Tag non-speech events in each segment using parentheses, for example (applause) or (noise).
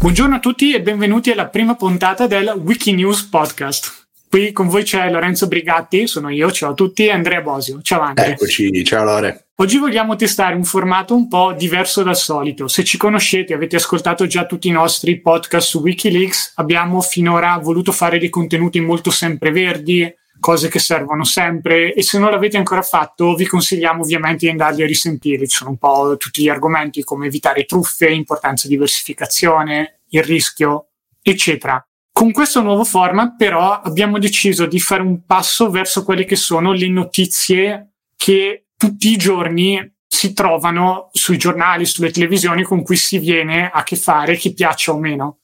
Buongiorno a tutti e benvenuti alla prima puntata del Wikinews Podcast. Qui con voi c'è Lorenzo Brigatti, sono io, ciao a tutti, e Andrea Bosio. Ciao Andrea. Eccoci, ciao Lore. Oggi vogliamo testare un formato un po' diverso dal solito. Se ci conoscete, avete ascoltato già tutti i nostri podcast su Wikileaks, abbiamo finora voluto fare dei contenuti molto sempreverdi, cose che servono sempre e se non l'avete ancora fatto vi consigliamo ovviamente di andarli a risentire. Ci sono un po' tutti gli argomenti come evitare truffe, importanza di diversificazione, il rischio, eccetera. Con questo nuovo format però abbiamo deciso di fare un passo verso quelle che sono le notizie che tutti i giorni si trovano sui giornali, sulle televisioni con cui si viene a che fare, che piaccia o meno.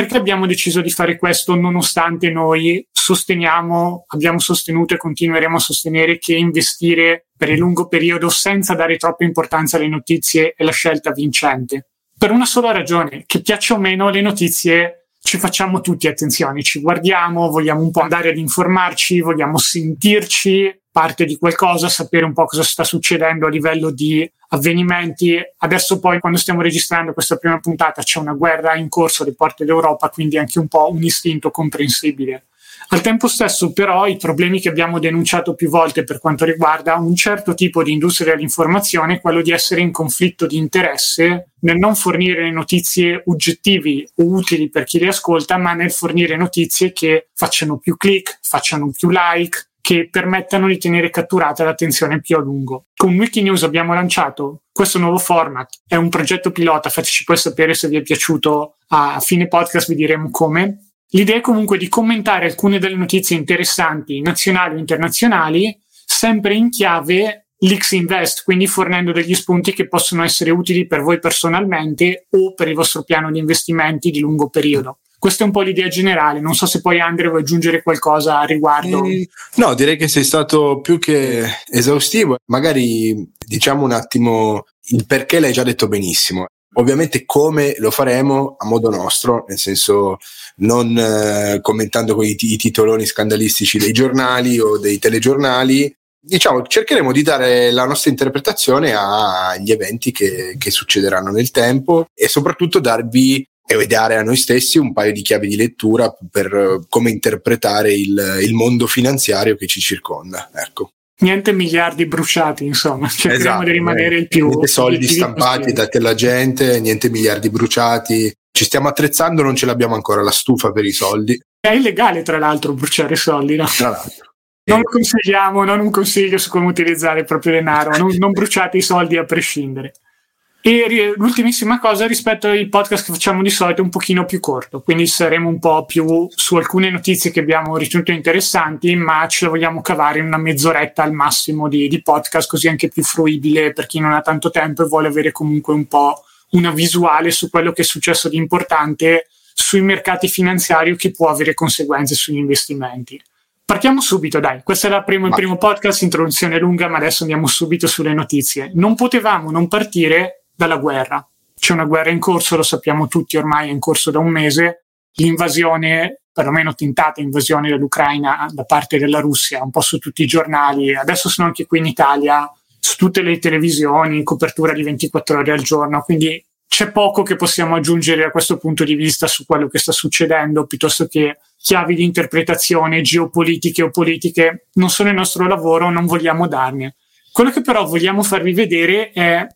Perché abbiamo deciso di fare questo nonostante noi sosteniamo, abbiamo sostenuto e continueremo a sostenere che investire per il lungo periodo senza dare troppa importanza alle notizie è la scelta vincente? Per una sola ragione, che piaccia o meno le notizie ci facciamo tutti attenzione, ci guardiamo, vogliamo un po' andare ad informarci, vogliamo sentirci parte di qualcosa, sapere un po' cosa sta succedendo a livello di avvenimenti. Adesso poi quando stiamo registrando questa prima puntata c'è una guerra in corso alle porte d'Europa, quindi anche un po' un istinto comprensibile. Al tempo stesso però i problemi che abbiamo denunciato più volte per quanto riguarda un certo tipo di industria dell'informazione è quello di essere in conflitto di interesse nel non fornire notizie oggettivi o utili per chi le ascolta, ma nel fornire notizie che facciano più click, facciano più like, che permettano di tenere catturata l'attenzione più a lungo. Con Wikinews abbiamo lanciato questo nuovo format, è un progetto pilota, fateci poi sapere se vi è piaciuto, a fine podcast vi diremo come. L'idea è comunque di commentare alcune delle notizie interessanti, nazionali o internazionali, sempre in chiave Lix Invest, quindi fornendo degli spunti che possono essere utili per voi personalmente o per il vostro piano di investimenti di lungo periodo. Questa è un po' l'idea generale, non so se poi Andre vuoi aggiungere qualcosa a riguardo. Mm, no, direi che sei stato più che esaustivo. Magari diciamo un attimo il perché l'hai già detto benissimo. Ovviamente come lo faremo a modo nostro, nel senso non eh, commentando i, i titoloni scandalistici dei giornali o dei telegiornali, diciamo, cercheremo di dare la nostra interpretazione agli eventi che, che, succederanno nel tempo e soprattutto darvi e dare a noi stessi un paio di chiavi di lettura per uh, come interpretare il, il, mondo finanziario che ci circonda. Ecco. Niente miliardi bruciati, insomma, (laughs) cerchiamo esatto, di rimanere eh, il più. Niente soldi stampati, dati alla gente, niente miliardi bruciati. Ci stiamo attrezzando, non ce l'abbiamo ancora la stufa per i soldi. È illegale, tra l'altro, bruciare soldi, no? Tra l'altro. Non consigliamo, non un consiglio su come utilizzare il proprio denaro, non, non bruciate i soldi a prescindere. E l'ultimissima cosa rispetto ai podcast che facciamo di solito è un pochino più corto, quindi saremo un po' più su alcune notizie che abbiamo ritenuto interessanti, ma ce la vogliamo cavare in una mezz'oretta al massimo di, di podcast, così anche più fruibile per chi non ha tanto tempo e vuole avere comunque un po' una visuale su quello che è successo di importante sui mercati finanziari che può avere conseguenze sugli investimenti. Partiamo subito, dai. Questo è primo, il primo podcast, introduzione lunga, ma adesso andiamo subito sulle notizie. Non potevamo non partire dalla guerra. C'è una guerra in corso, lo sappiamo tutti ormai, è in corso da un mese. L'invasione, perlomeno tentata invasione dell'Ucraina da parte della Russia, un po' su tutti i giornali, adesso sono anche qui in Italia, su tutte le televisioni, copertura di 24 ore al giorno, quindi c'è poco che possiamo aggiungere da questo punto di vista su quello che sta succedendo, piuttosto che chiavi di interpretazione geopolitiche o politiche, non sono il nostro lavoro, non vogliamo darne. Quello che però vogliamo farvi vedere è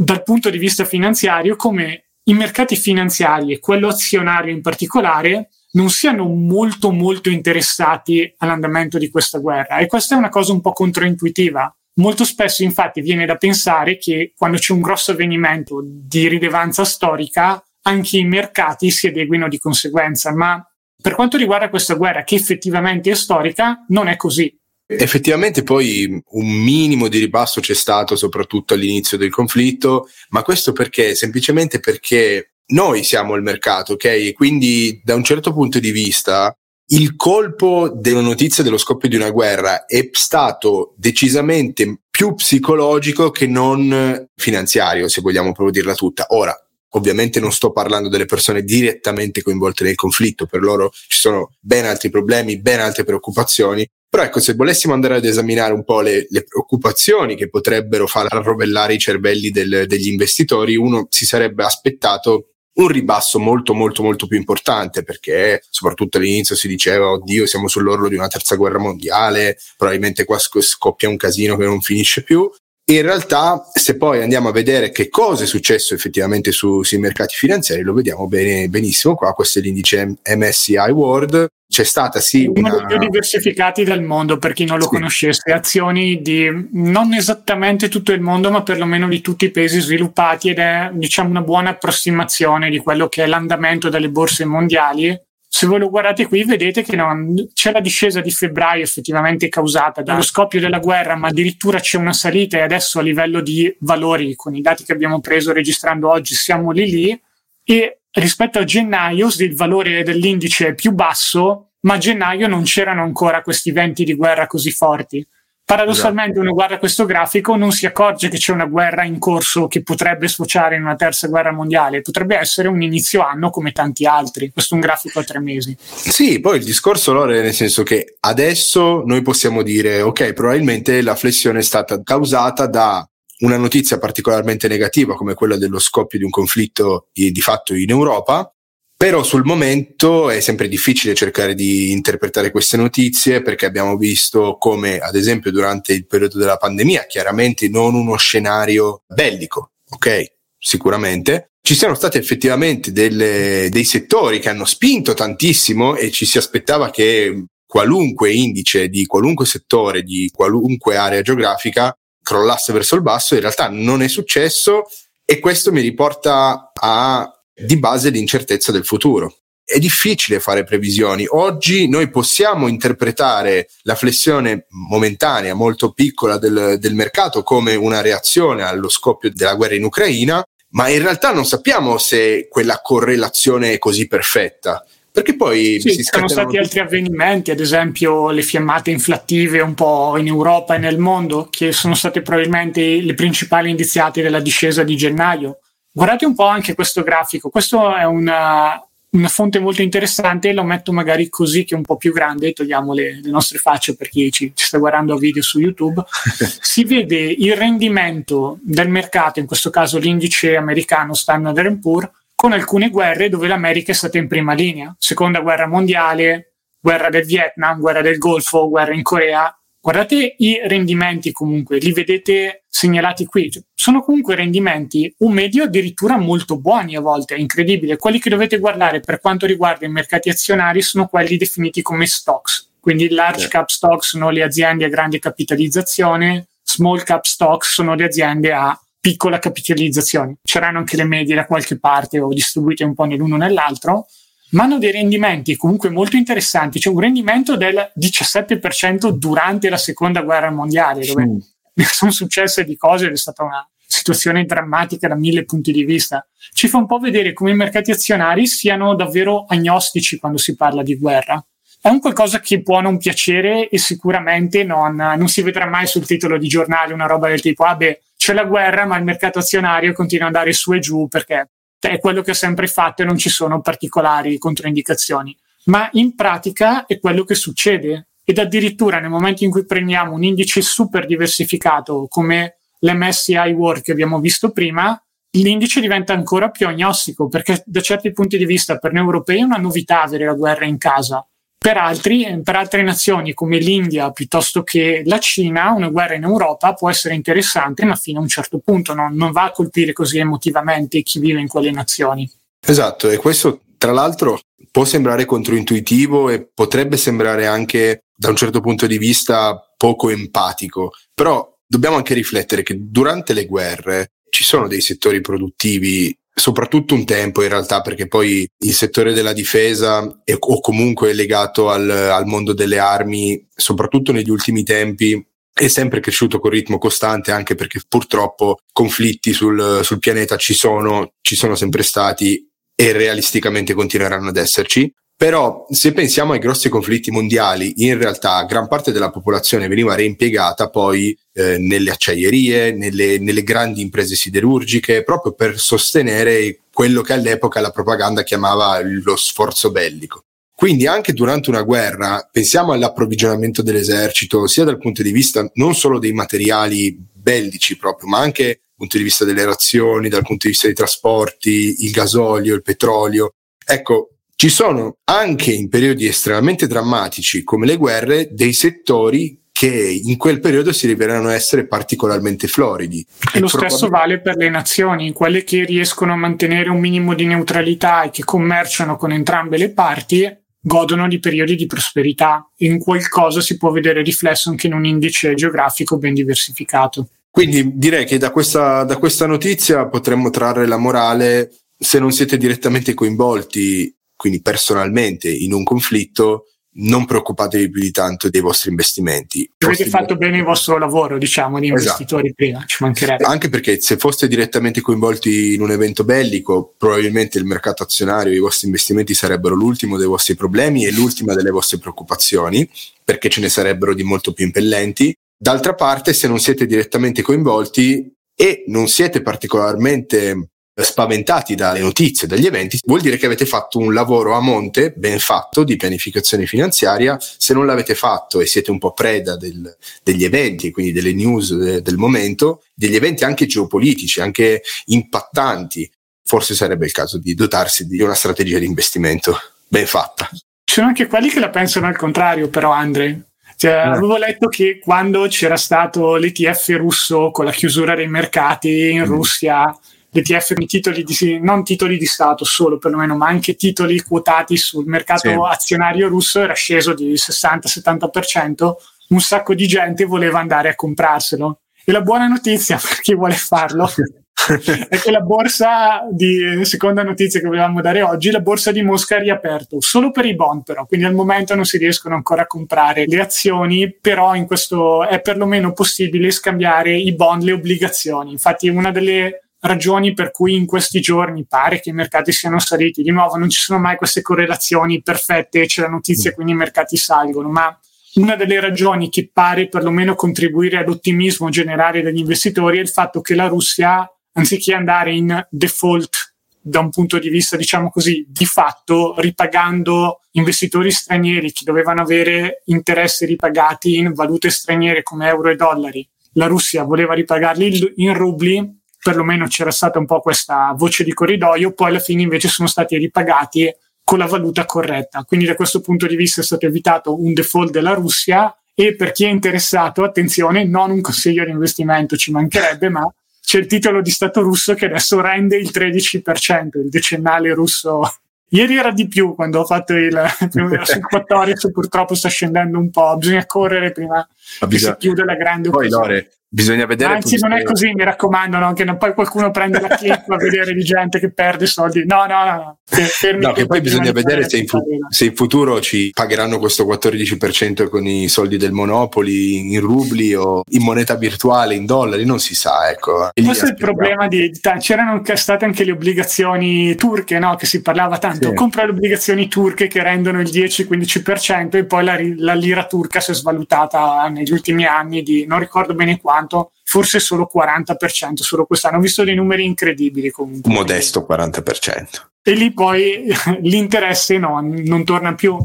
dal punto di vista finanziario come i mercati finanziari e quello azionario in particolare non siano molto molto interessati all'andamento di questa guerra e questa è una cosa un po' controintuitiva. Molto spesso infatti viene da pensare che quando c'è un grosso avvenimento di rilevanza storica anche i mercati si adeguino di conseguenza, ma per quanto riguarda questa guerra che effettivamente è storica non è così. Effettivamente poi un minimo di ribasso c'è stato soprattutto all'inizio del conflitto, ma questo perché? Semplicemente perché noi siamo il mercato, ok? E quindi da un certo punto di vista il colpo della notizia dello scoppio di una guerra è stato decisamente più psicologico che non finanziario, se vogliamo proprio dirla tutta. Ora, Ovviamente non sto parlando delle persone direttamente coinvolte nel conflitto, per loro ci sono ben altri problemi, ben altre preoccupazioni, però ecco, se volessimo andare ad esaminare un po' le, le preoccupazioni che potrebbero far arrovellare i cervelli del, degli investitori, uno si sarebbe aspettato un ribasso molto molto molto più importante perché soprattutto all'inizio si diceva oddio siamo sull'orlo di una terza guerra mondiale, probabilmente qua scoppia un casino che non finisce più. In realtà, se poi andiamo a vedere che cosa è successo effettivamente su, sui mercati finanziari, lo vediamo bene, benissimo qua. Questo è l'indice MSCI World. C'è stata sì uno dei più diversificati del mondo per chi non lo sì. conoscesse, azioni di non esattamente tutto il mondo, ma perlomeno di tutti i paesi sviluppati ed è diciamo una buona approssimazione di quello che è l'andamento delle borse mondiali se voi lo guardate qui vedete che no, c'è la discesa di febbraio effettivamente causata dallo scoppio della guerra, ma addirittura c'è una salita e adesso a livello di valori, con i dati che abbiamo preso registrando oggi, siamo lì lì e rispetto a gennaio il valore dell'indice è più basso, ma a gennaio non c'erano ancora questi venti di guerra così forti. Paradossalmente esatto. uno guarda questo grafico, non si accorge che c'è una guerra in corso che potrebbe sfociare in una terza guerra mondiale, potrebbe essere un inizio anno come tanti altri, questo è un grafico a tre mesi. Sì, poi il discorso allora è nel senso che adesso noi possiamo dire ok, probabilmente la flessione è stata causata da una notizia particolarmente negativa come quella dello scoppio di un conflitto di fatto in Europa, però sul momento è sempre difficile cercare di interpretare queste notizie perché abbiamo visto come, ad esempio, durante il periodo della pandemia, chiaramente non uno scenario bellico, ok? Sicuramente. Ci siano stati effettivamente delle, dei settori che hanno spinto tantissimo e ci si aspettava che qualunque indice di qualunque settore, di qualunque area geografica crollasse verso il basso, in realtà non è successo e questo mi riporta a di base l'incertezza del futuro. È difficile fare previsioni. Oggi noi possiamo interpretare la flessione momentanea, molto piccola del, del mercato come una reazione allo scoppio della guerra in Ucraina, ma in realtà non sappiamo se quella correlazione è così perfetta. Perché poi sì, ci sono stati tutti... altri avvenimenti, ad esempio le fiammate inflattive un po' in Europa e nel mondo, che sono state probabilmente le principali indiziate della discesa di gennaio. Guardate un po' anche questo grafico, questo è una, una fonte molto interessante, lo metto magari così che è un po' più grande, togliamo le, le nostre facce per chi ci, ci, sta guardando a video su YouTube, (laughs) si vede il rendimento del mercato, in questo caso l'indice americano Standard Poor's, con alcune guerre dove l'America è stata in prima linea, seconda guerra mondiale, guerra del Vietnam, guerra del Golfo, guerra in Corea, Guardate i rendimenti comunque, li vedete segnalati qui. Cioè, sono comunque rendimenti un medio addirittura molto buoni a volte, è incredibile. Quelli che dovete guardare per quanto riguarda i mercati azionari sono quelli definiti come stocks. Quindi large yeah. cap stocks sono le aziende a grande capitalizzazione, small cap stocks sono le aziende a piccola capitalizzazione. C'erano anche le medie da qualche parte o distribuite un po' nell'uno o nell'altro ma hanno dei rendimenti comunque molto interessanti. C'è un rendimento del 17% durante la seconda guerra mondiale, dove mm. (laughs) sono successe di cose ed è stata una situazione drammatica da mille punti di vista. Ci fa un po' vedere come i mercati azionari siano davvero agnostici quando si parla di guerra. È un qualcosa che può non piacere e sicuramente non, non si vedrà mai sul titolo di giornale una roba del tipo, ah beh, c'è la guerra, ma il mercato azionario continua ad andare su e giù perché è quello che ho sempre fatto e non ci sono particolari controindicazioni. Ma in pratica è quello che succede ed addirittura nel momento in cui prendiamo un indice super diversificato come l'MSCI World che abbiamo visto prima, l'indice diventa ancora più agnostico perché da certi punti di vista per noi europei è una novità avere la guerra in casa per, altri, per altre nazioni come l'India piuttosto che la Cina, una guerra in Europa può essere interessante, ma fino a un certo punto non, non va a colpire così emotivamente chi vive in quelle nazioni. Esatto, e questo tra l'altro può sembrare controintuitivo e potrebbe sembrare anche da un certo punto di vista poco empatico, però dobbiamo anche riflettere che durante le guerre ci sono dei settori produttivi soprattutto un tempo in realtà perché poi il settore della difesa è, o comunque legato al, al mondo delle armi, soprattutto negli ultimi tempi, è sempre cresciuto con ritmo costante anche perché purtroppo conflitti sul, sul pianeta ci sono, ci sono sempre stati e realisticamente continueranno ad esserci. Però se pensiamo ai grossi conflitti mondiali, in realtà gran parte della popolazione veniva reimpiegata poi eh, nelle acciaierie, nelle, nelle grandi imprese siderurgiche, proprio per sostenere quello che all'epoca la propaganda chiamava lo sforzo bellico. Quindi anche durante una guerra pensiamo all'approvvigionamento dell'esercito, sia dal punto di vista non solo dei materiali bellici proprio, ma anche punto di vista delle razioni, dal punto di vista dei trasporti, il gasolio, il petrolio. Ecco, ci sono anche in periodi estremamente drammatici come le guerre dei settori che in quel periodo si rivelano essere particolarmente floridi. E, e lo stesso vale per le nazioni, quelle che riescono a mantenere un minimo di neutralità e che commerciano con entrambe le parti godono di periodi di prosperità. In qualcosa si può vedere riflesso anche in un indice geografico ben diversificato. Quindi direi che da questa, da questa notizia potremmo trarre la morale, se non siete direttamente coinvolti, quindi personalmente, in un conflitto, non preoccupatevi più di tanto dei vostri investimenti. Avete fatto bene il vostro lavoro, diciamo, di esatto. investitori esatto. prima, ci mancherebbe. Anche perché se foste direttamente coinvolti in un evento bellico, probabilmente il mercato azionario, i vostri investimenti sarebbero l'ultimo dei vostri problemi e l'ultima delle vostre preoccupazioni, perché ce ne sarebbero di molto più impellenti. D'altra parte, se non siete direttamente coinvolti e non siete particolarmente spaventati dalle notizie, dagli eventi, vuol dire che avete fatto un lavoro a monte ben fatto di pianificazione finanziaria. Se non l'avete fatto e siete un po' preda del, degli eventi, quindi delle news de, del momento, degli eventi anche geopolitici, anche impattanti, forse sarebbe il caso di dotarsi di una strategia di investimento ben fatta. Ci sono anche quelli che la pensano al contrario, però, Andre. Cioè, eh. Avevo letto che quando c'era stato l'ETF russo con la chiusura dei mercati in mm. Russia, l'ETF titoli di, non titoli di Stato solo perlomeno, ma anche titoli quotati sul mercato sì. azionario russo era sceso di 60-70%, un sacco di gente voleva andare a comprarselo. E la buona notizia (laughs) per chi vuole farlo (laughs) è che la borsa di seconda notizia che volevamo dare oggi, la borsa di Mosca è riaperto solo per i bond però, quindi al momento non si riescono ancora a comprare le azioni, però in questo è perlomeno possibile scambiare i bond, le obbligazioni. Infatti una delle ragioni per cui in questi giorni pare che i mercati siano saliti. Di nuovo, non ci sono mai queste correlazioni perfette, c'è la notizia, quindi i mercati salgono, ma una delle ragioni che pare perlomeno contribuire all'ottimismo generale degli investitori è il fatto che la Russia, anziché andare in default da un punto di vista, diciamo così, di fatto, ripagando investitori stranieri che dovevano avere interessi ripagati in valute straniere come euro e dollari, la Russia voleva ripagarli in rubli perlomeno c'era stata un po' questa voce di corridoio, poi alla fine invece sono stati ripagati con la valuta corretta. Quindi da questo punto di vista è stato evitato un default della Russia e per chi è interessato, attenzione, non un consiglio di investimento, ci mancherebbe, ma c'è il titolo di Stato russo che adesso rende il 13%, il decennale russo. Ieri era di più quando ho fatto il primo sul 14, purtroppo sta scendendo un po', bisogna correre prima che si chiude la grande Poi Lore, Bisogna vedere. Anzi, non è così, mi raccomando, no? che non poi qualcuno prende la clip a vedere di gente che perde soldi. No, no, no. Fermi no, che poi bisogna vedere se in, fu- se in, futuro ci pagheranno questo 14% con i soldi del Monopoli in rubli o in moneta virtuale, in dollari, non si sa. Ecco. Questo è il problema di, di c'erano state anche le obbligazioni turche, no? che si parlava tanto. Sì. Compra le obbligazioni turche che rendono il 10-15% e poi la, la lira turca si è svalutata negli ultimi anni di non ricordo bene quanto quanto, forse solo 40%, solo quest'anno. Ho visto dei numeri incredibili comunque. Modesto 40%. E lì poi (laughs) l'interesse no, non torna più.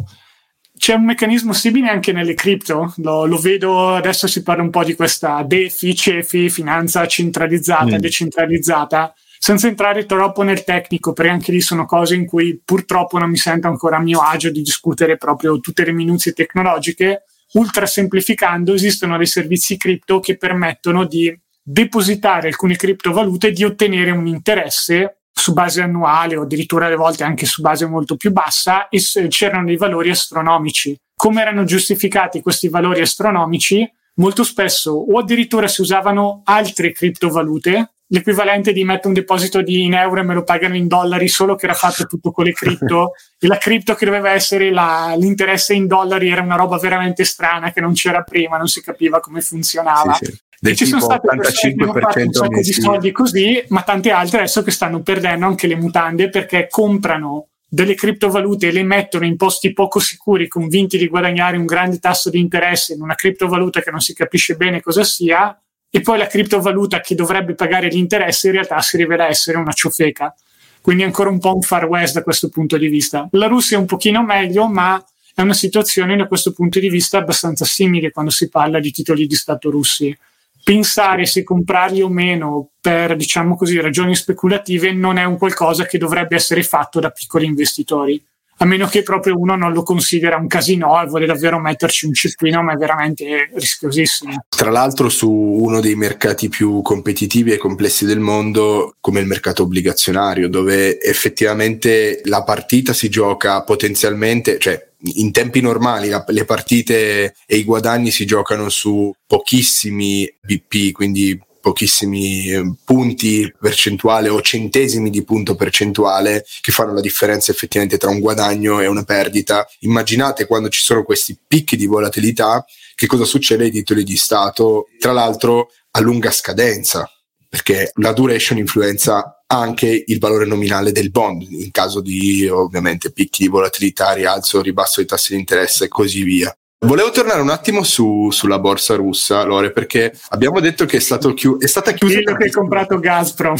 C'è un meccanismo simile anche nelle cripto, lo, lo, vedo adesso si parla un po' di questa DeFi, CEFI, finanza centralizzata, mm. decentralizzata, senza entrare troppo nel tecnico, perché anche lì sono cose in cui purtroppo non mi sento ancora a mio agio di discutere proprio tutte le minuzie tecnologiche, ultra semplificando, esistono dei servizi cripto che permettono di depositare alcune criptovalute e di ottenere un interesse su base annuale o addirittura alle volte anche su base molto più bassa e c'erano dei valori astronomici. Come erano giustificati questi valori astronomici? Molto spesso o addirittura si usavano altre criptovalute l'equivalente di mettere un deposito di in euro e me lo pagano in dollari, solo che era fatto tutto con le (laughs) cripto. e la cripto che doveva essere la, l'interesse in dollari era una roba veramente strana che non c'era prima, non si capiva come funzionava. Sì, sì. Del ci sono state persone che hanno fatto un sacco di soldi così, ma tante altre adesso che stanno perdendo anche le mutande perché comprano delle criptovalute e le mettono in posti poco sicuri, convinti di guadagnare un grande tasso di interesse in una criptovaluta che non si capisce bene cosa sia, e poi la criptovaluta che dovrebbe pagare gli interessi in realtà si rivela essere una ciofeca. Quindi ancora un po' un far west da questo punto di vista. La Russia è un pochino meglio, ma è una situazione da questo punto di vista abbastanza simile quando si parla di titoli di Stato russi. pensare se comprarli o meno per, diciamo così, ragioni speculative non è un qualcosa che dovrebbe essere fatto da piccoli investitori a meno che proprio uno non lo considera un casino e vuole davvero metterci un cespino, ma è veramente rischiosissimo. Tra l'altro su uno dei mercati più competitivi e complessi del mondo, come il mercato obbligazionario, dove effettivamente la partita si gioca potenzialmente, cioè in tempi normali la, le partite e i guadagni si giocano su pochissimi BP, quindi pochissimi eh, punti percentuale o centesimi di punto percentuale che fanno la differenza effettivamente tra un guadagno e una perdita. Immaginate quando ci sono questi picchi di volatilità che cosa succede ai titoli di Stato, tra l'altro a lunga scadenza, perché la duration influenza anche il valore nominale del bond in caso di ovviamente picchi di volatilità, rialzo, ribasso dei tassi di interesse e così via. Volevo tornare un attimo su, sulla borsa russa, Lore, perché abbiamo detto che è, stato chiu- è stata chiusa. Quello che hai comprato Gazprom.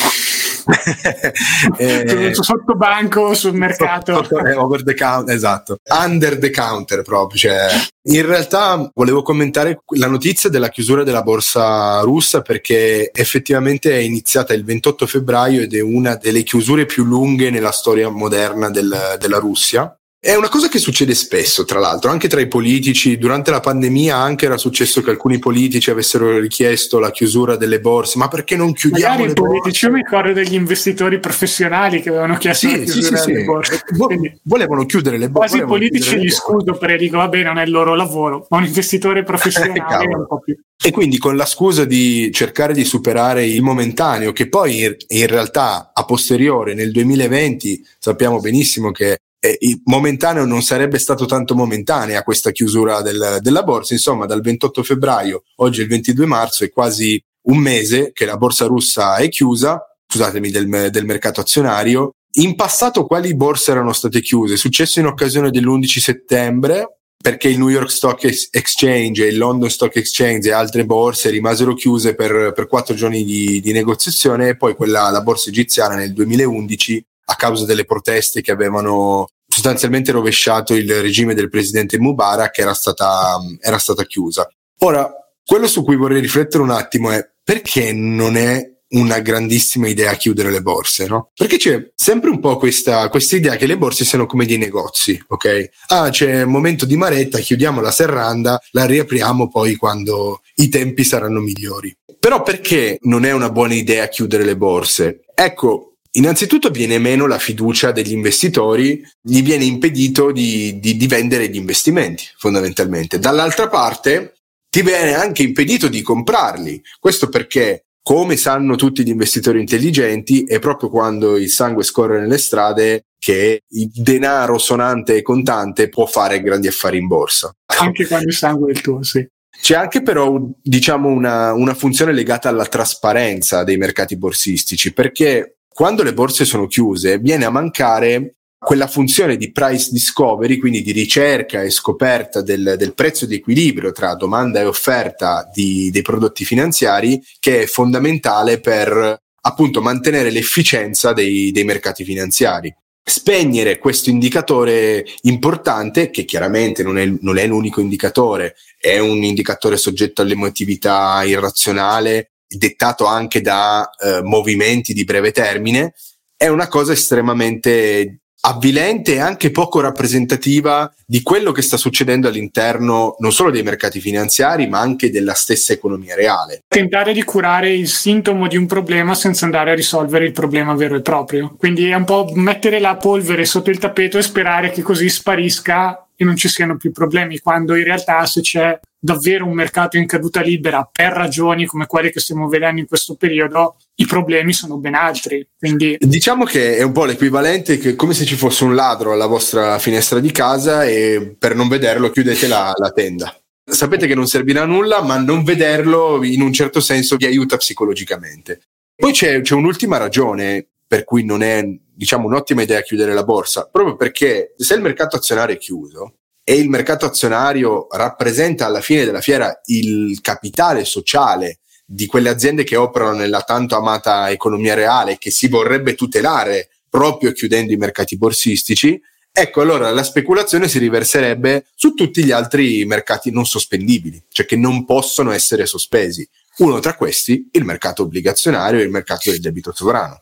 (laughs) eh, sotto banco sul mercato. Sotto, sotto, eh, over the counter, esatto. Under the counter proprio. Cioè. In realtà volevo commentare la notizia della chiusura della borsa russa perché effettivamente è iniziata il 28 febbraio ed è una delle chiusure più lunghe nella storia moderna del, della Russia. È una cosa che succede spesso, tra l'altro, anche tra i politici. Durante la pandemia anche era successo che alcuni politici avessero richiesto la chiusura delle borse, ma perché non chiudiamo Magari le i politici, io mi ricordo degli investitori professionali che avevano chiesto sì, la chiusura sì, sì, delle borse. Quindi, volevano chiudere le borse. Quasi i politici li scudo perché dico, vabbè, non è il loro lavoro, ma un investitore (laughs) professionale è un po' più... E quindi con la scusa di cercare di superare il momentaneo, che poi in, in realtà a posteriore nel 2020 sappiamo benissimo che eh, momentaneo non sarebbe stato tanto momentanea questa chiusura del, della borsa. Insomma, dal 28 febbraio, oggi è il 22 marzo, è quasi un mese che la borsa russa è chiusa, scusatemi, del, del mercato azionario. In passato quali borse erano state chiuse? È successo in occasione dell'11 settembre, perché il New York Stock Exchange, il London Stock Exchange e altre borse rimasero chiuse per, per quattro giorni di, di, negoziazione e poi quella, la borsa egiziana nel 2011 a causa delle proteste che avevano sostanzialmente rovesciato il regime del presidente Mubarak era stata, era stata chiusa. Ora, quello su cui vorrei riflettere un attimo è perché non è una grandissima idea chiudere le borse, no? Perché c'è sempre un po' questa, questa idea che le borse siano come dei negozi, ok? Ah, c'è un momento di maretta, chiudiamo la serranda, la riapriamo poi quando i tempi saranno migliori. Però perché non è una buona idea chiudere le borse? Ecco, Innanzitutto viene meno la fiducia degli investitori, gli viene impedito di, di, di, vendere gli investimenti fondamentalmente. Dall'altra parte ti viene anche impedito di comprarli. Questo perché, come sanno tutti gli investitori intelligenti, è proprio quando il sangue scorre nelle strade che il denaro sonante e contante può fare grandi affari in borsa. Anche quando il sangue è il tuo, sì. C'è anche però diciamo una, una funzione legata alla trasparenza dei mercati borsistici, perché quando le borse sono chiuse viene a mancare quella funzione di price discovery, quindi di ricerca e scoperta del, del prezzo di equilibrio tra domanda e offerta di, dei prodotti finanziari, che è fondamentale per appunto mantenere l'efficienza dei, dei mercati finanziari. Spegnere questo indicatore importante, che chiaramente non è, non è l'unico indicatore, è un indicatore soggetto all'emotività irrazionale dettato anche da eh, movimenti di breve termine, è una cosa estremamente avvilente e anche poco rappresentativa di quello che sta succedendo all'interno non solo dei mercati finanziari, ma anche della stessa economia reale. Tentare di curare il sintomo di un problema senza andare a risolvere il problema vero e proprio. Quindi è un po' mettere la polvere sotto il tappeto e sperare che così sparisca e non ci siano più problemi, quando in realtà se c'è davvero un mercato in caduta libera per ragioni come quelle che stiamo vedendo in questo periodo, i problemi sono ben altri. Quindi... Diciamo che è un po' l'equivalente che come se ci fosse un ladro alla vostra finestra di casa e per non vederlo chiudete la, la tenda. Sapete che non servirà a nulla, ma non vederlo in un certo senso vi aiuta psicologicamente. Poi c'è, c'è un'ultima ragione per cui non è diciamo, un'ottima idea chiudere la borsa, proprio perché se il mercato azionario è chiuso, e il mercato azionario rappresenta alla fine della fiera il capitale sociale di quelle aziende che operano nella tanto amata economia reale che si vorrebbe tutelare proprio chiudendo i mercati borsistici, ecco allora la speculazione si riverserebbe su tutti gli altri mercati non sospendibili, cioè che non possono essere sospesi. Uno tra questi, il mercato obbligazionario e il mercato del debito sovrano.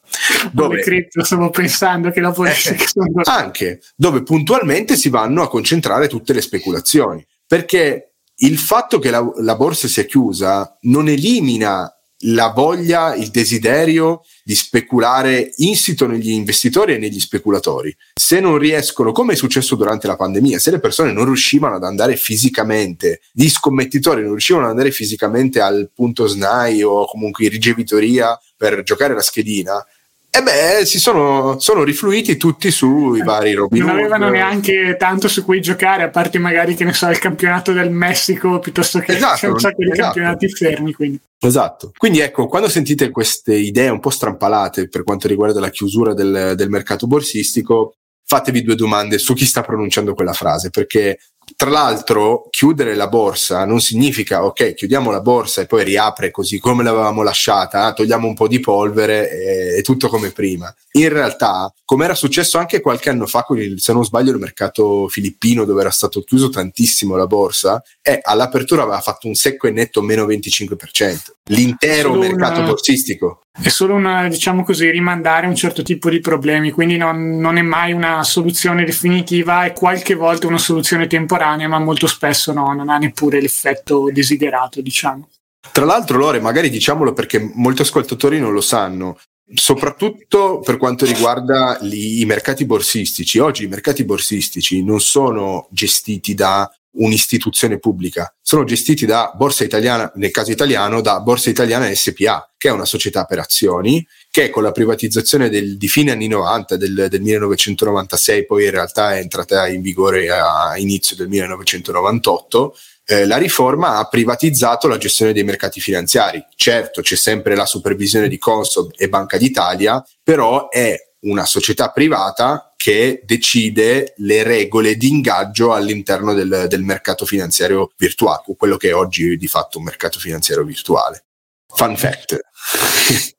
Dove cripto, stavo pensando che la politica eh, anche dove puntualmente si vanno a concentrare tutte le speculazioni. Perché il fatto che la, la borsa sia chiusa non elimina la voglia, il desiderio di speculare insito negli investitori e negli speculatori. Se non riescono, come è successo durante la pandemia, se le persone non riuscivano ad andare fisicamente, gli scommettitori non riuscivano ad andare fisicamente al punto SNAI o comunque in ricevitoria per giocare la schedina, e beh, si sono, sono, rifluiti tutti sui vari Robin Non avevano neanche tanto su cui giocare, a parte magari, che ne so, il campionato del Messico piuttosto che esatto, un sacco di esatto. campionati fermi. Quindi. Esatto. Quindi ecco, quando sentite queste idee un po' strampalate per quanto riguarda la chiusura del, del mercato borsistico, fatevi due domande su chi sta pronunciando quella frase, perché tra l'altro, chiudere la borsa non significa ok, chiudiamo la borsa e poi riapre così come l'avevamo lasciata, togliamo un po' di polvere e è tutto come prima. In realtà, come era successo anche qualche anno fa con il, se non sbaglio, il mercato filippino dove era stato chiuso tantissimo la borsa, e all'apertura aveva fatto un secco e netto meno 25%. L'intero mercato una... borsistico è solo una, diciamo così, rimandare un certo tipo di problemi, quindi non, non, è mai una soluzione definitiva, è qualche volta una soluzione temporanea, ma molto spesso no, non ha neppure l'effetto desiderato, diciamo. Tra l'altro, Lore, magari diciamolo perché molti ascoltatori non lo sanno, soprattutto per quanto riguarda li, i mercati borsistici. Oggi i mercati borsistici non sono gestiti da un'istituzione pubblica, sono gestiti da Borsa Italiana, nel caso italiano, da Borsa Italiana SPA, che è una società per azioni, che con la privatizzazione del, di fine anni 90, del, del, 1996, poi in realtà è entrata in vigore a inizio del 1998, eh, la riforma ha privatizzato la gestione dei mercati finanziari. Certo, c'è sempre la supervisione di Consob e Banca d'Italia, però è una società privata che decide le regole di ingaggio all'interno del, del mercato finanziario virtuale, quello che è oggi di fatto un mercato finanziario virtuale. Fun fact.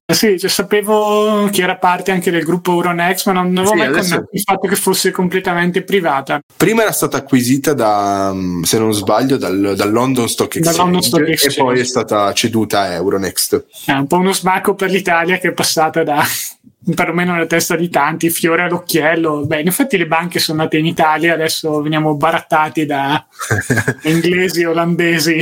Eh sì, cioè, sapevo che era parte anche del gruppo Euronext, ma non avevo sì, mai adesso... il fatto che fosse completamente privata. Prima era stata acquisita da, se non sbaglio, dal, dal London Stock Exchange, London Stock Exchange, e poi è stata ceduta a Euronext. È un po' uno smacco per l'Italia che è passata da (laughs) perlomeno nella testa di tanti, fiore all'occhiello. Beh, in effetti le banche sono nate in Italia, adesso veniamo barattati da (laughs) inglesi, olandesi.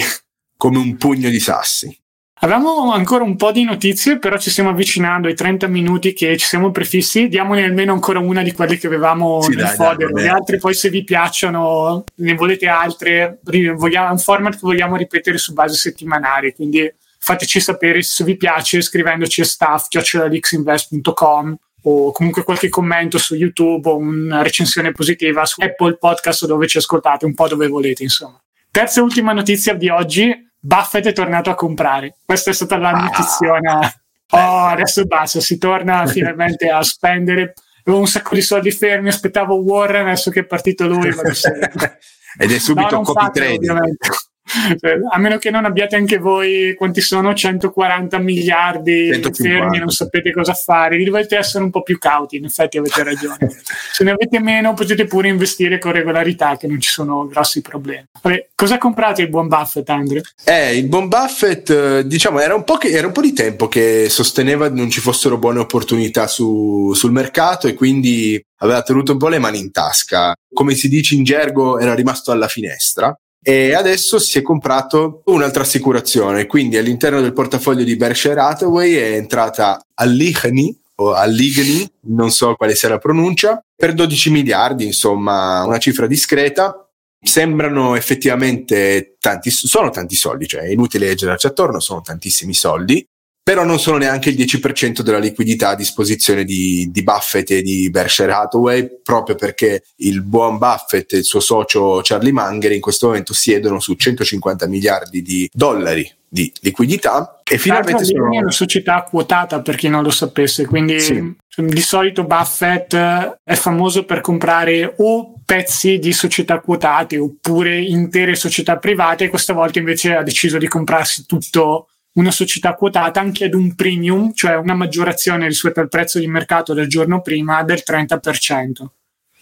Come un pugno di sassi. Avevamo ancora un po' di notizie, però ci stiamo avvicinando ai 30 minuti che ci siamo prefissi. Diamone almeno ancora una di quelle che avevamo sì, nel dai, fodero. Le altre poi se vi piacciono, ne volete altre, vogliamo, è un format che vogliamo ripetere su base settimanale, quindi fateci sapere se vi piace scrivendoci a staff.lixinvest.com o comunque qualche commento su YouTube o una recensione positiva su Apple Podcast dove ci ascoltate, un po' dove volete, insomma. Terza e ultima notizia di oggi, Buffett è tornato a comprare. Questa è stata la ah. notizia. Oh, adesso basta, si torna finalmente a spendere. Avevo un sacco di soldi fermi, aspettavo Warren, adesso che è partito lui. (laughs) Ed è subito no, copy trading. Cioè, a meno che non abbiate anche voi quanti sono 140 miliardi 150. fermi non sapete cosa fare li dovete essere un po' più cauti in effetti avete ragione (laughs) se ne avete meno potete pure investire con regolarità che non ci sono grossi problemi Vabbè, cosa comprate il buon Buffett Andre? Eh, il buon Buffett eh, diciamo era un, po che, era un po' di tempo che sosteneva che non ci fossero buone opportunità su, sul mercato e quindi aveva tenuto un po' le mani in tasca come si dice in gergo era rimasto alla finestra e adesso si è comprato un'altra assicurazione, quindi all'interno del portafoglio di Berkshire Hathaway è entrata Alligny o Alligny, non so quale sia la pronuncia, per 12 miliardi, insomma una cifra discreta. Sembrano effettivamente tanti, sono tanti soldi, cioè è inutile girarci attorno, sono tantissimi soldi però non sono neanche il 10% della liquidità a disposizione di, di, Buffett e di Berkshire Hathaway, proprio perché il buon Buffett e il suo socio Charlie Munger in questo momento siedono su 150 miliardi di dollari di liquidità e finalmente sono è una società quotata per chi non lo sapesse quindi sì. di solito Buffett è famoso per comprare o pezzi di società quotate oppure intere società private questa volta invece ha deciso di comprarsi tutto una società quotata anche ad un premium, cioè una maggiorazione rispetto al prezzo di mercato del giorno prima del 30%.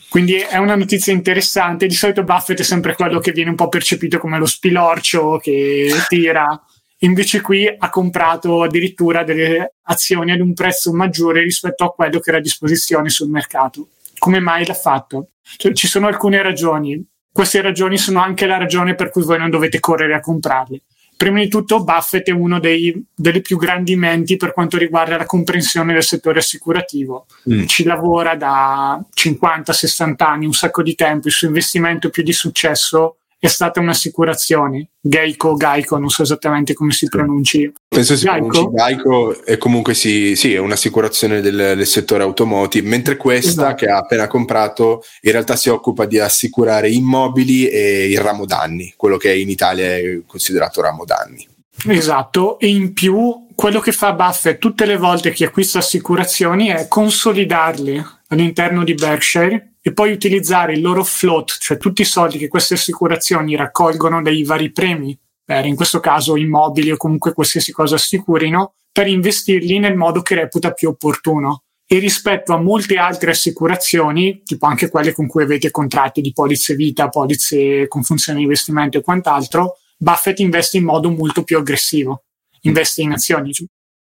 Quindi è una notizia interessante. Di solito Buffett è sempre quello che viene un po' percepito come lo spilorcio che tira invece qui ha comprato addirittura delle azioni ad un prezzo maggiore rispetto a quello che era a disposizione sul mercato. Come mai l'ha fatto? Cioè, ci sono alcune ragioni. Queste ragioni sono anche la ragione per cui voi non dovete correre a comprarli. Prima di tutto, Buffett è uno dei, delle più grandi menti per quanto riguarda la comprensione del settore assicurativo. Mm. Ci lavora da 50-60 anni, un sacco di tempo. Il suo investimento più di successo è stata un'assicurazione, Geico, Geico, non so esattamente come si pronunci. Penso si Geico. pronunci Geico e comunque sì, sì, è un'assicurazione del, del, settore automotive, mentre questa esatto. che ha appena comprato in realtà si occupa di assicurare immobili e il ramo danni, quello che in Italia è considerato ramo danni. Esatto, e in più quello che fa Buffett tutte le volte che acquista assicurazioni è consolidarli all'interno di Berkshire e poi utilizzare il loro float, cioè tutti i soldi che queste assicurazioni raccolgono dai vari premi, per in questo caso immobili o comunque qualsiasi cosa assicurino, per investirli nel modo che reputa più opportuno. E rispetto a molte altre assicurazioni, tipo anche quelle con cui avete contratti di polizze vita, polizze con funzione di investimento e quant'altro, Buffett investe in modo molto più aggressivo, investe in azioni.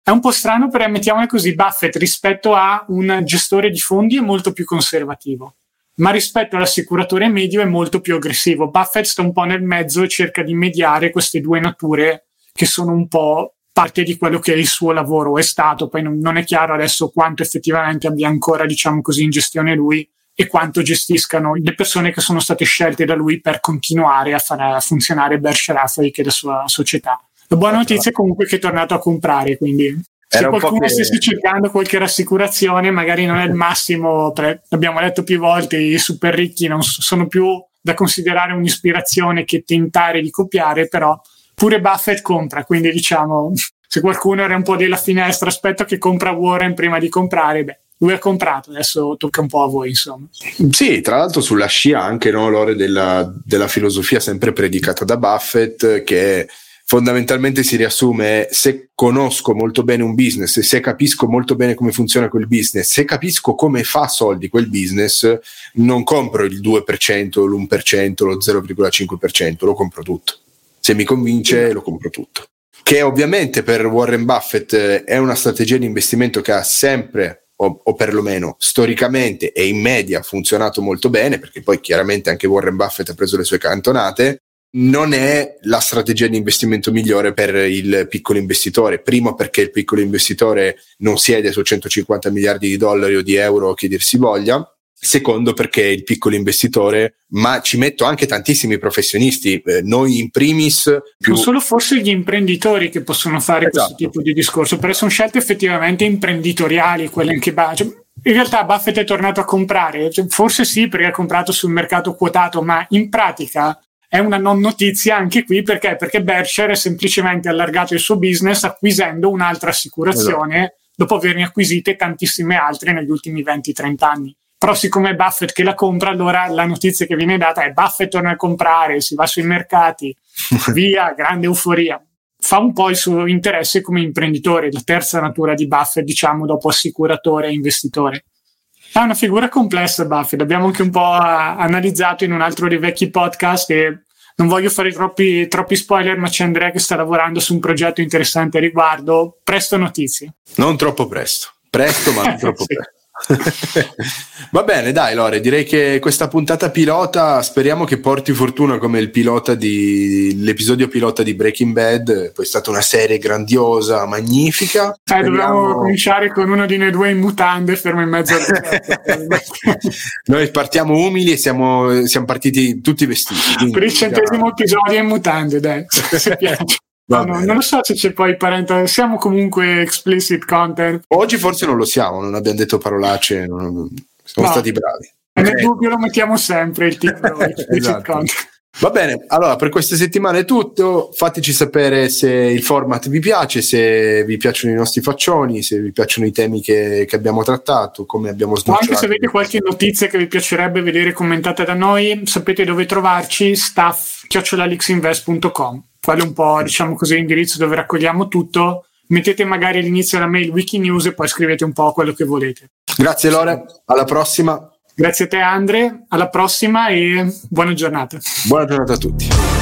È un po' strano, però mettiamola così, Buffett rispetto a un gestore di fondi è molto più conservativo ma rispetto all'assicuratore medio è molto più aggressivo. Buffett sta un po' nel mezzo e cerca di mediare queste due nature che sono un po' parte di quello che è il suo lavoro, è stato, poi non, non è chiaro adesso quanto effettivamente abbia ancora, diciamo così, in gestione lui e quanto gestiscano le persone che sono state scelte da lui per continuare a far funzionare Berkshire Hathaway che è la sua società. La buona notizia è comunque che è tornato a comprare, quindi se qualcuno stesse cercando qualche rassicurazione, magari non è il massimo, per, abbiamo detto più volte, i super ricchi non sono più da considerare un'ispirazione che tentare di copiare, però pure Buffett compra, quindi diciamo, se qualcuno era un po' della finestra, aspetta che compra Warren prima di comprare, beh, lui ha comprato, adesso tocca un po' a voi, insomma. Sì, tra l'altro sulla scia anche no, l'ore della, della filosofia sempre predicata da Buffett, che fondamentalmente si riassume se conosco molto bene un business, se capisco molto bene come funziona quel business, se capisco come fa soldi quel business, non compro il 2%, l'1%, lo 0,5%, lo compro tutto. Se mi convince, lo compro tutto. Che ovviamente per Warren Buffett è una strategia di investimento che ha sempre o, o, perlomeno storicamente e in media funzionato molto bene, perché poi chiaramente anche Warren Buffett ha preso le sue cantonate, non è la strategia di investimento migliore per il piccolo investitore. Primo perché il piccolo investitore non siede su 150 miliardi di dollari o di euro che dir si voglia. Secondo perché il piccolo investitore, ma ci metto anche tantissimi professionisti, eh, noi in primis. Più... Non solo forse gli imprenditori che possono fare esatto. questo tipo di discorso, perché sono scelte effettivamente imprenditoriali, quelle che cioè, in realtà Buffett è tornato a comprare, cioè, forse sì perché ha comprato sul mercato quotato, ma in pratica è una non notizia anche qui perché? Perché Berkshire ha semplicemente allargato il suo business acquisendo un'altra assicurazione esatto. dopo averne acquisite tantissime altre negli ultimi 20-30 anni. Però siccome è Buffett che la compra, allora la notizia che viene data è Buffett torna a comprare, si va sui mercati, (laughs) via, grande euforia. Fa un po' il suo interesse come imprenditore, la terza natura di Buffett, diciamo, dopo assicuratore e investitore. È una figura complessa Buffy, l'abbiamo anche un po' analizzato in un altro dei vecchi podcast e non voglio fare troppi, troppi spoiler, ma c'è Andrea che sta lavorando su un progetto interessante a riguardo. Presto notizie. Non troppo presto, presto ma non troppo (laughs) sì. presto. Va bene, dai Lore, direi che questa puntata pilota speriamo che porti fortuna come il pilota di l'episodio pilota di Breaking Bad, poi è stata una serie grandiosa, magnifica. Eh, dobbiamo cominciare con uno di noi due in mutande fermo in mezzo al (laughs) Noi partiamo umili e siamo, siamo partiti tutti vestiti. Per il centesimo episodio in mutande, dai, se (laughs) piace. No, no, non lo so se c'è poi parente. Siamo comunque explicit content. Oggi forse non lo siamo, non abbiamo detto parolacce, non, siamo no. stati bravi. Nel okay. dubbio lo mettiamo sempre il titolo (laughs) explicit esatto. content. Va bene, allora per queste settimane è tutto. Fateci sapere se il format vi piace, se vi piacciono i nostri faccioni, se vi piacciono i temi che, che abbiamo trattato, come abbiamo snocciorato. O anche se avete qualche notizia che vi piacerebbe vedere commentata da noi, sapete dove trovarci, staff.lixinvest.com quello è un po', diciamo così, l'indirizzo dove raccogliamo tutto. Mettete magari all'inizio la mail Wikinews e poi scrivete un po' quello che volete. Grazie Lore, alla prossima. Grazie a te Andre, alla prossima e buona giornata. Buona giornata a tutti.